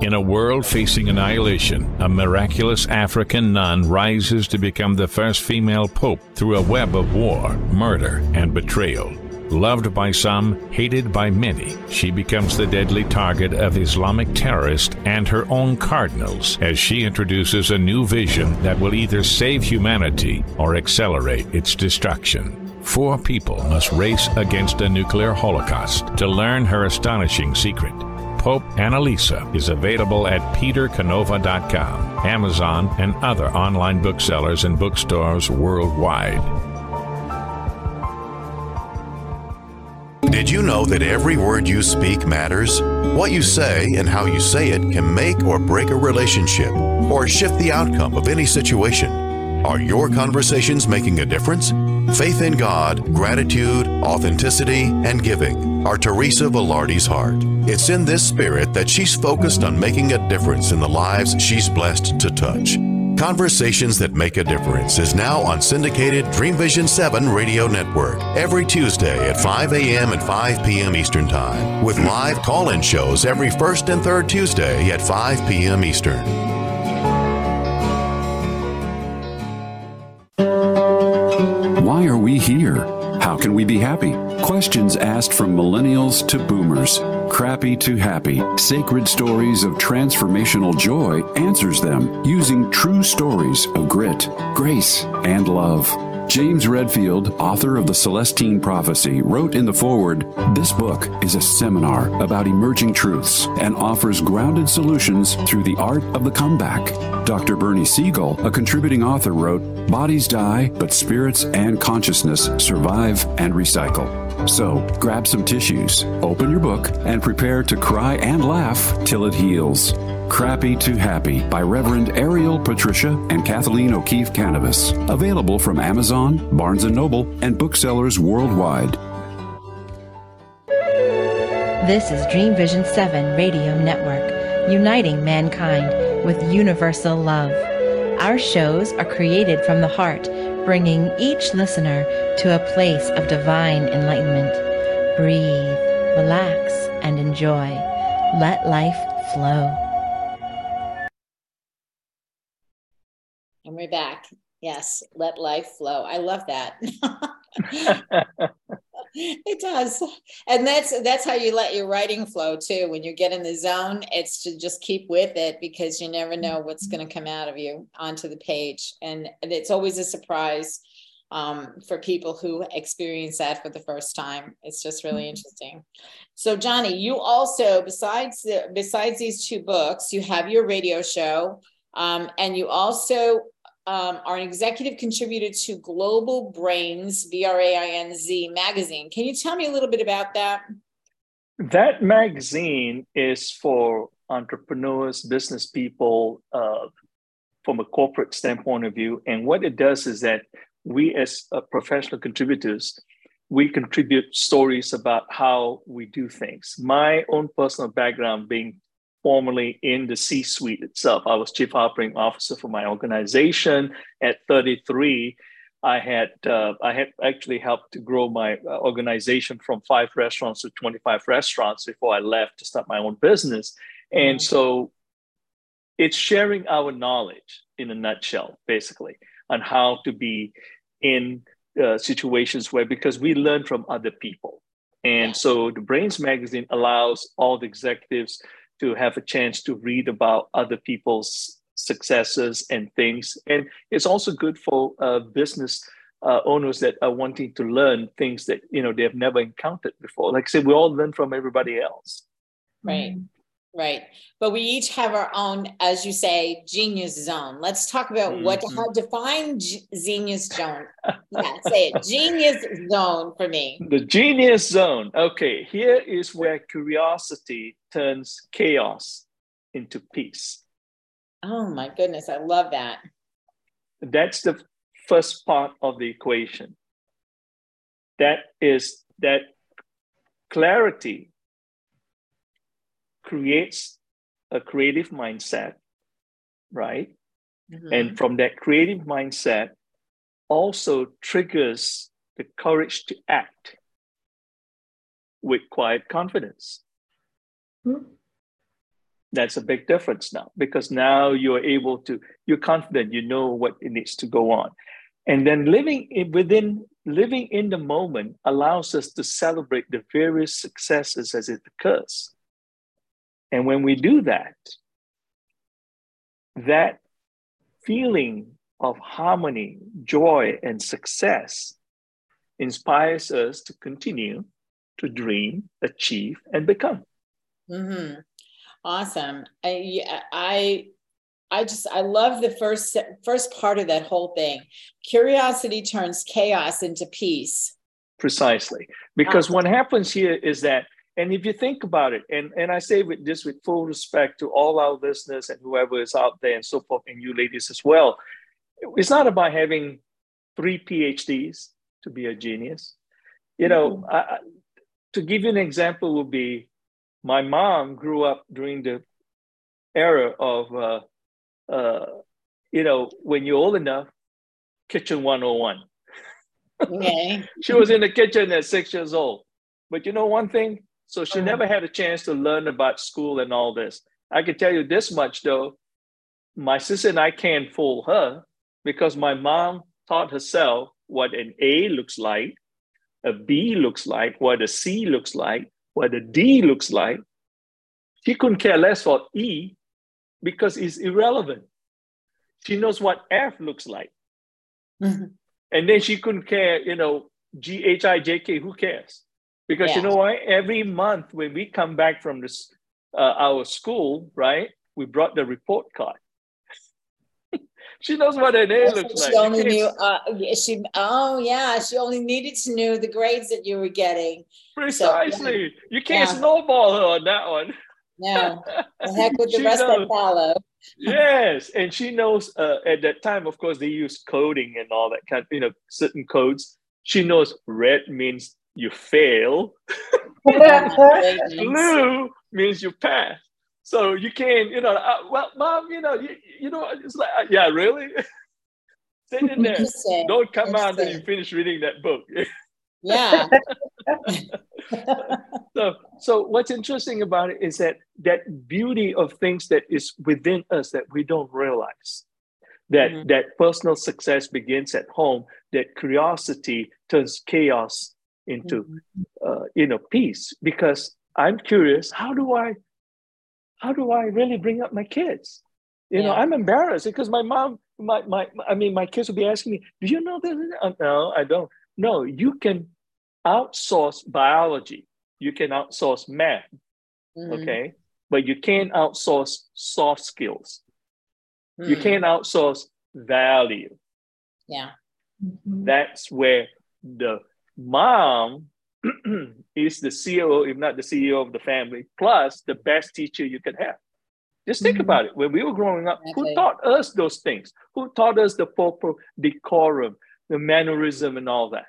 In a world facing annihilation, a miraculous African nun rises to become the first female pope through a web of war, murder, and betrayal. Loved by some, hated by many, she becomes the deadly target of Islamic terrorists and her own cardinals as she introduces a new vision that will either save humanity or accelerate its destruction. Four people must race against a nuclear holocaust to learn her astonishing secret. Pope Annalisa is available at petercanova.com, Amazon, and other online booksellers and bookstores worldwide. Did you know that every word you speak matters? What you say and how you say it can make or break a relationship or shift the outcome of any situation. Are your conversations making a difference? Faith in God, gratitude, authenticity, and giving are Teresa Velarde's heart. It's in this spirit that she's focused on making a difference in the lives she's blessed to touch. Conversations That Make a Difference is now on syndicated Dream Vision 7 radio network every Tuesday at 5 a.m. and 5 p.m. Eastern Time, with live call in shows every first and third Tuesday at 5 p.m. Eastern. Can we be happy? Questions asked from millennials to boomers. Crappy to Happy Sacred Stories of Transformational Joy answers them using true stories of grit, grace, and love. James Redfield, author of The Celestine Prophecy, wrote in the foreword This book is a seminar about emerging truths and offers grounded solutions through the art of the comeback. Dr. Bernie Siegel, a contributing author, wrote Bodies die, but spirits and consciousness survive and recycle. So grab some tissues, open your book, and prepare to cry and laugh till it heals. Crappy to Happy by Reverend Ariel Patricia and Kathleen O'Keefe Kanavos. Available from Amazon, Barnes & Noble, and booksellers worldwide. This is Dream Vision 7 Radio Network, uniting mankind with universal love. Our shows are created from the heart, bringing each listener to a place of divine enlightenment. Breathe, relax, and enjoy. Let life flow. And we're back. Yes, let life flow. I love that. it does. And that's that's how you let your writing flow too. When you get in the zone, it's to just keep with it because you never know what's going to come out of you onto the page. And, and it's always a surprise um, for people who experience that for the first time. It's just really interesting. So, Johnny, you also besides the, besides these two books, you have your radio show, um, and you also um, are an executive contributor to Global Brainz, B R A I N Z magazine. Can you tell me a little bit about that? That magazine is for entrepreneurs, business people, uh, from a corporate standpoint of view. And what it does is that we, as uh, professional contributors, we contribute stories about how we do things. My own personal background being formerly in the C suite itself. I was chief operating officer for my organization. At 33, I had uh, I had actually helped to grow my uh, organization from five restaurants to 25 restaurants before I left to start my own business. And mm-hmm. so it's sharing our knowledge in a nutshell, basically, on how to be in uh, situations where because we learn from other people. And so the Brainz magazine allows all the executives to have a chance to read about other people's successes and things. And it's also good for uh, business uh, owners that are wanting to learn things that you know they have never encountered before. Like I said, we all learn from everybody else. Right. Right. But we each have our own, as you say, genius zone. Let's talk about mm-hmm. what how define g- genius zone. yeah, say it. Genius zone for me. The genius zone. Okay, here is where curiosity turns chaos into peace. Oh my goodness, I love that. That's the first part of the equation. That is that clarity creates a creative mindset, right? Mm-hmm. And from that creative mindset, also triggers the courage to act with quiet confidence. Mm-hmm. That's a big difference now because now you're able to, you're confident, you know what it needs to go on. And then living in, within living in the moment allows us to celebrate the various successes as it occurs. And when we do that, that feeling of harmony, joy, and success inspires us to continue to dream, achieve, and become. Mm-hmm. Awesome. I, I, I just I love the first first part of that whole thing. Curiosity turns chaos into peace. Precisely, because awesome. what happens here is that and if you think about it, and, and I say with this with full respect to all our listeners and whoever is out there and so forth, and you ladies as well, it's not about having three PhDs to be a genius. You know, mm-hmm. I, to give you an example, would be my mom grew up during the era of, uh, uh, you know, when you're old enough, kitchen 101. Okay. she was in the kitchen at six years old. But you know one thing? So she uh-huh. never had a chance to learn about school and all this. I can tell you this much though, my sister and I can't fool her because my mom taught herself what an A looks like, a B looks like, what a C looks like, what a D looks like. She couldn't care less for E because it's irrelevant. She knows what F looks like. Mm-hmm. And then she couldn't care, you know, G H I J K, who cares? Because yeah. you know what? Every month when we come back from this, uh, our school, right, we brought the report card. she knows what an A looks she like. Only knew, uh, she oh yeah, she only needed to know the grades that you were getting. Precisely. So, yeah. You can't yeah. snowball her on that one. No, the heck with the rest knows. that follow. yes, and she knows. Uh, at that time, of course, they use coding and all that kind. You know, certain codes. She knows red means you fail. Blue means you pass. So you can, you know, uh, well, mom, you know, you, you know, it's like, uh, yeah, really? Sit in there. Don't come out until you finish reading that book. yeah. so, so what's interesting about it is that that beauty of things that is within us that we don't realize. That mm-hmm. that personal success begins at home. That curiosity turns chaos into, mm-hmm. uh, you know, peace. Because I'm curious, how do I how do I really bring up my kids? You yeah. know, I'm embarrassed because my mom, my, my, I mean, my kids will be asking me, do you know this? Uh, no, I don't. No, you can outsource biology. You can outsource math. Mm-hmm. Okay. But you can't outsource soft skills. Mm-hmm. You can't outsource value. Yeah. Mm-hmm. That's where the mom is the CEO, if not the CEO of the family, plus the best teacher you could have. Just think mm-hmm. about it. When we were growing up, exactly. who taught us those things? Who taught us the proper decorum, the mannerism, and all that?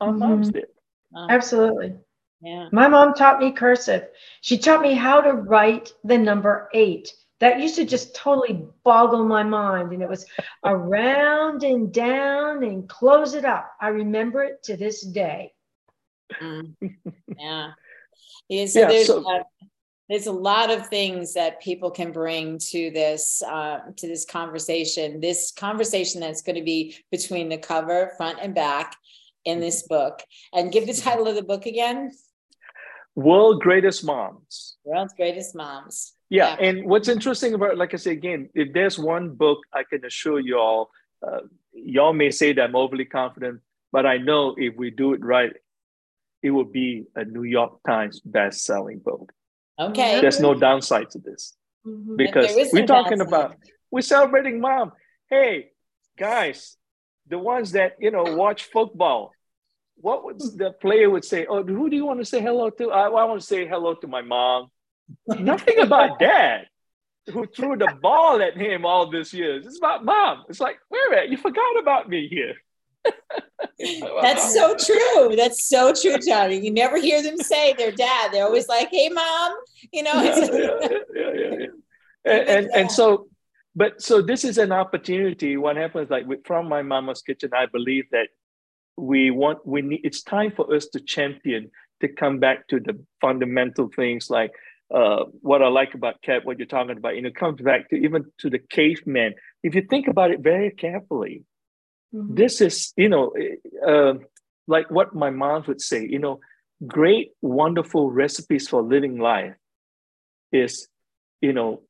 Our mm-hmm. moms did. Absolutely. Yeah. My mom taught me cursive. She taught me how to write the number eight. That used to just totally boggle my mind. And it was around and down and close it up. I remember it to this day. Mm. Yeah. yeah. So yeah, there's, so- a, there's a lot of things that people can bring to this uh, to this conversation. This conversation that's going to be between the cover, front and back, in this book. And give the title of the book again. World Greatest Moms. World's Greatest Moms. Yeah, yeah. and what's interesting about, like I say again, if there's one book I can assure you all, uh, y'all may say that I'm overly confident, but I know if we do it right, it will be a New York Times best-selling book. Okay. There's no downside to this. Mm-hmm. Because we're talking downside. about we're celebrating mom. Hey, guys, the ones that you know watch football, what would the player would say? Oh, who do you want to say hello to? I, I want to say hello to my mom. Nothing about dad who threw the ball at him all these years. It's about mom. It's like, wait a minute, you forgot about me here. That's so true. That's so true, Johnny. You never hear them say their dad. They're always like, "Hey, mom," you know. Yeah, yeah, yeah, yeah, And, and, and so, but so this is an opportunity. What happens, like from my mama's kitchen, I believe that we want we need. It's time for us to champion to come back to the fundamental things like uh, what I like about Kat, what you're talking about. You know, comes back to even to the caveman. If you think about it very carefully, Mm-hmm. This is, you know, uh, like what my mom would say, you know, great, wonderful recipes for living life is, you know,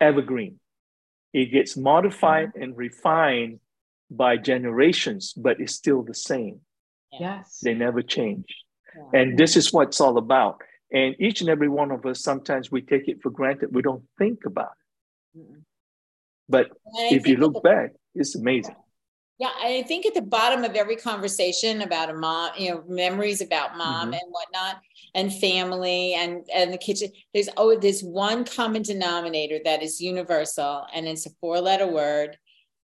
evergreen. It gets modified mm-hmm. and refined by generations, but it's still the same. Yes. They never change. Yeah. And this is what it's all about. And each and every one of us, sometimes we take it for granted. We don't think about it. Mm-hmm. But if you look back, it's amazing. Yeah, I think at the bottom of every conversation about a mom, you know, memories about mom mm-hmm. and whatnot, and family and and the kitchen, there's oh, this one common denominator that is universal, and it's a four-letter word,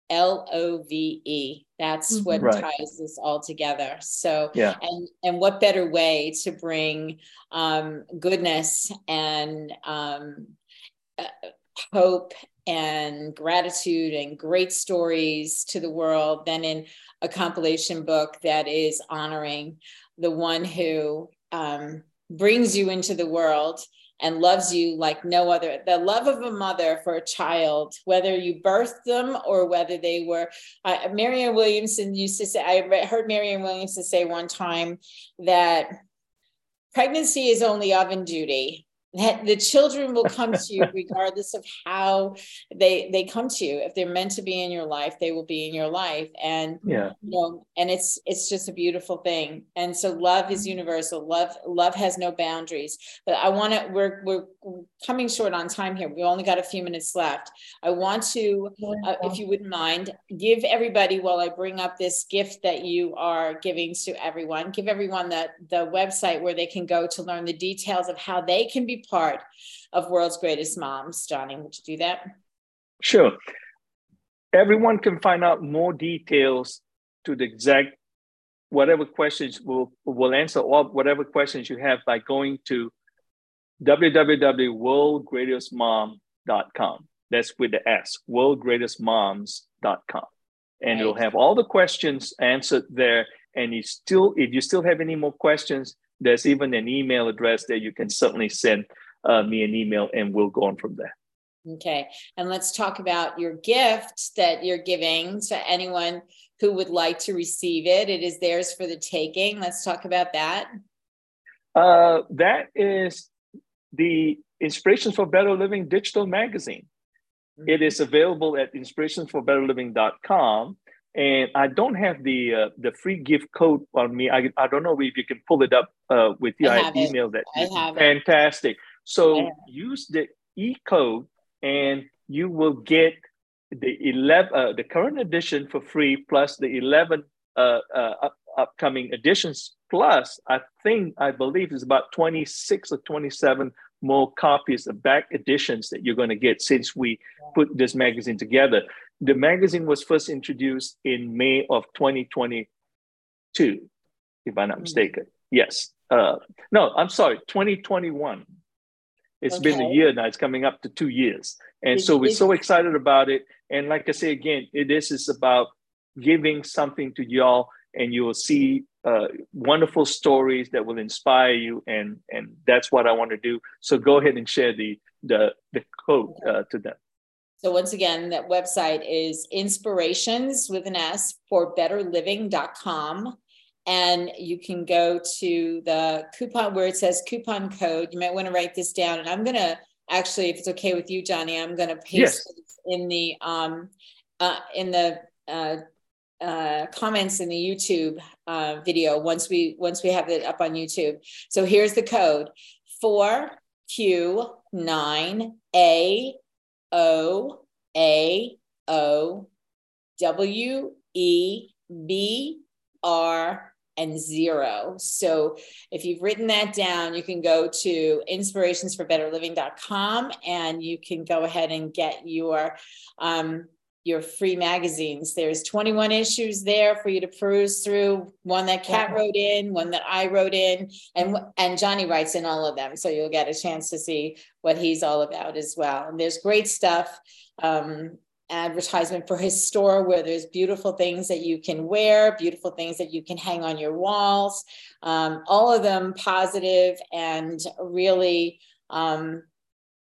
L O V E. That's mm-hmm. what right. ties this all together. So, yeah. and and what better way to bring um, goodness and um, uh, hope and gratitude and great stories to the world than in a compilation book that is honoring the one who um, brings you into the world and loves you like no other. The love of a mother for a child, whether you birthed them or whether they were. Uh, Marianne Williamson used to say, I heard Marianne Williamson say one time that pregnancy is only oven duty that the children will come to you regardless of how they they come to you. If they're meant to be in your life they will be in your life. And yeah. you know and it's it's just a beautiful thing. And so love is universal. Love love has no boundaries. But i want to we're we're coming short on time here. We only got a few minutes left. I want to uh, if you wouldn't mind give everybody while i bring up this gift that you are giving to everyone give everyone the the website where they can go to learn the details of how they can be part of World's Greatest Moms. Johnny, would you do that? Sure. Everyone can find out more details to the exact whatever questions we'll, we'll answer all whatever questions you have by going to www.worldgreatestmom.com. That's with the S, worldgreatestmoms.com. And right. you'll have all the questions answered there. And you still, if you still have any more questions, there's even an email address that you can certainly send uh, me an email and we'll go on from there. Okay. And let's talk about your gift that you're giving to anyone who would like to receive it. It is theirs for the taking. Let's talk about that. Uh, that is the Inspirations for Better Living digital magazine. Mm-hmm. It is available at inspirationsforbetterliving.com. And I don't have the uh, the free gift code on me. I, I don't know if you can pull it up uh, with I emailed that. I have Fantastic. It. So use the e code, and you will get the eleven uh, the current edition for free, plus the eleven uh, uh, up, upcoming editions. Plus, I think I believe it's about twenty six or twenty seven more copies of back editions that you're going to get since we put this magazine together. The magazine was first introduced in May of 2022, if I'm not mm-hmm. mistaken. Yes. Uh, no, I'm sorry, 2021. It's okay. been a year now. It's coming up to two years. And so we're so excited about it. And like I say again, this is about giving something to y'all, and you will see uh, wonderful stories that will inspire you. And and that's what I want to do. So go ahead and share the the the code uh, to them. So once again, that website is inspirations with an S for betterliving.com and you can go to the coupon where it says coupon code. You might want to write this down. And I'm going to actually, if it's okay with you, Johnny, I'm going to paste yes. in the um, uh, in the uh, uh, comments in the YouTube uh, video once we once we have it up on YouTube. So here's the code: four Q nine A O A O W E B R and zero. So if you've written that down, you can go to inspirationsforbetterliving.com and you can go ahead and get your um, your free magazines. There's 21 issues there for you to peruse through. One that Kat wrote in, one that I wrote in, and and Johnny writes in all of them. So you'll get a chance to see what he's all about as well. And there's great stuff. Um, advertisement for his store where there's beautiful things that you can wear, beautiful things that you can hang on your walls, um, all of them positive and really um,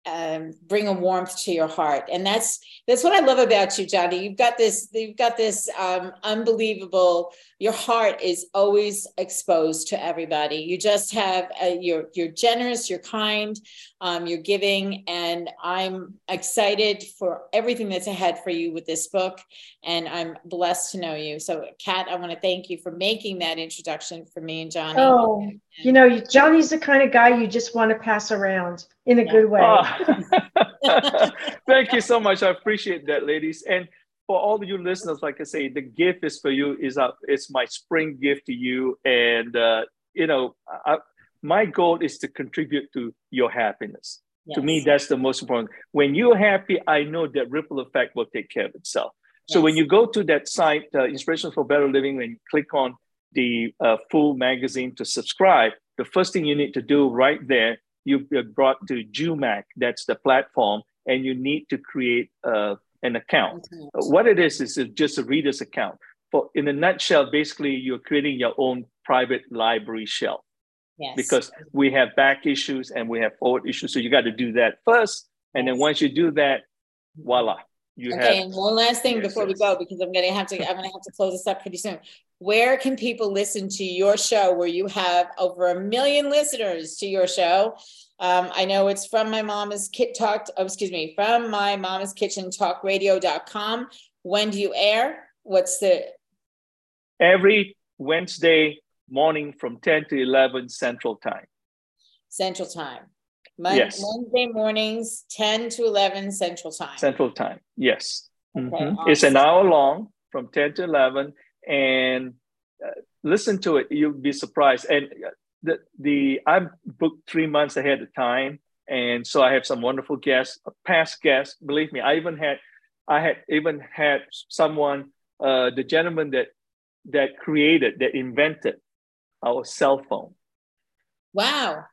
um, bring a warmth to your heart. And that's that's what i love about you johnny. You've got this you've got this um, unbelievable your heart is always exposed to everybody. You just have a, you're you're generous you're kind um, you're giving and i'm excited for everything that's ahead for you with this book and i'm blessed to know you. So kat i want to thank you for making that introduction for me and johnny. Oh you know johnny's the kind of guy you just want to pass around in a yeah. good way oh. thank you so much i appreciate that ladies and for all of you listeners like i say the gift is for you is uh, it's my spring gift to you and uh, you know I, my goal is to contribute to your happiness. Yes. To me, that's the most important. When you're happy, I know that ripple effect will take care of itself. Yes. So when you go to that site, uh, Inspiration for Better Living, and you click on the uh, full magazine to subscribe, the first thing you need to do right there, you are brought to Joomag. That's the platform, and you need to create uh, an account. What it is is just a reader's account. For in a nutshell, basically, you're creating your own private library shelf. Yes. Because we have back issues and we have forward issues. So you got to do that first. And yes. then once you do that, voila. You okay, have, and one last thing yes, before we go, because I'm gonna have to I'm gonna have to close this up pretty soon. Where can people listen to your show where you have over a million listeners to your show? Um, I know it's from my mama's kit talk, oh, excuse me, from my mama's kitchen talk radio.com. When do you air? What's the every Wednesday morning from 10 to 11 Central Time. Central Time. Mon- yes. Wednesday mornings, 10 to 11 Central Time. Central Time, yes. Okay, mm-hmm. awesome. It's an hour long from 10 to 11. And uh, listen to it, you'll be surprised. And uh, the, the I'm booked three months ahead of time. And so I have some wonderful guests, past guests. Believe me, I even had I had even had someone, uh, the gentleman that that created, that invented our cell phone. Wow.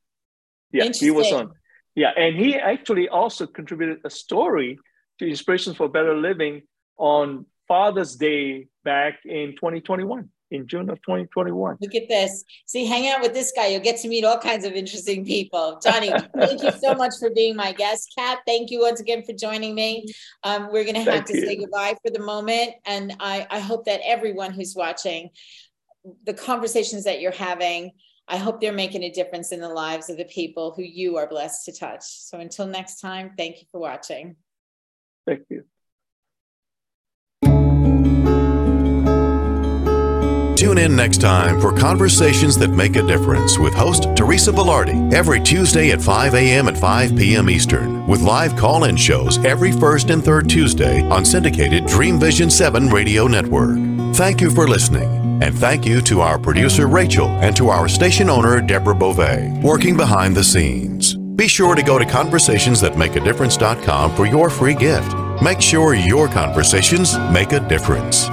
Yeah, he was on. Yeah, and he actually also contributed a story to Inspirations for Better Living on Father's Day back in 2021 in June of 2021. Look at this. See, hang out with this guy. You'll get to meet all kinds of interesting people. Johnny, thank you so much for being my guest. Kat, thank you once again for joining me. Um, we're going to have thank to you. say goodbye for the moment. And I, I hope that everyone who's watching, the conversations that you're having, I hope they're making a difference in the lives of the people who you are blessed to touch. So until next time, thank you for watching. Thank you. Tune in next time for Conversations That Make a Difference with host Teresa Velarde every Tuesday at 5 a.m. and 5 p.m. Eastern, with live call in shows every first and third Tuesday on syndicated Dream Vision 7 radio network. Thank you for listening, and thank you to our producer Rachel and to our station owner Deborah Beauvais, working behind the scenes. Be sure to go to conversationsthatmakeadifference.com for your free gift. Make sure your conversations make a difference.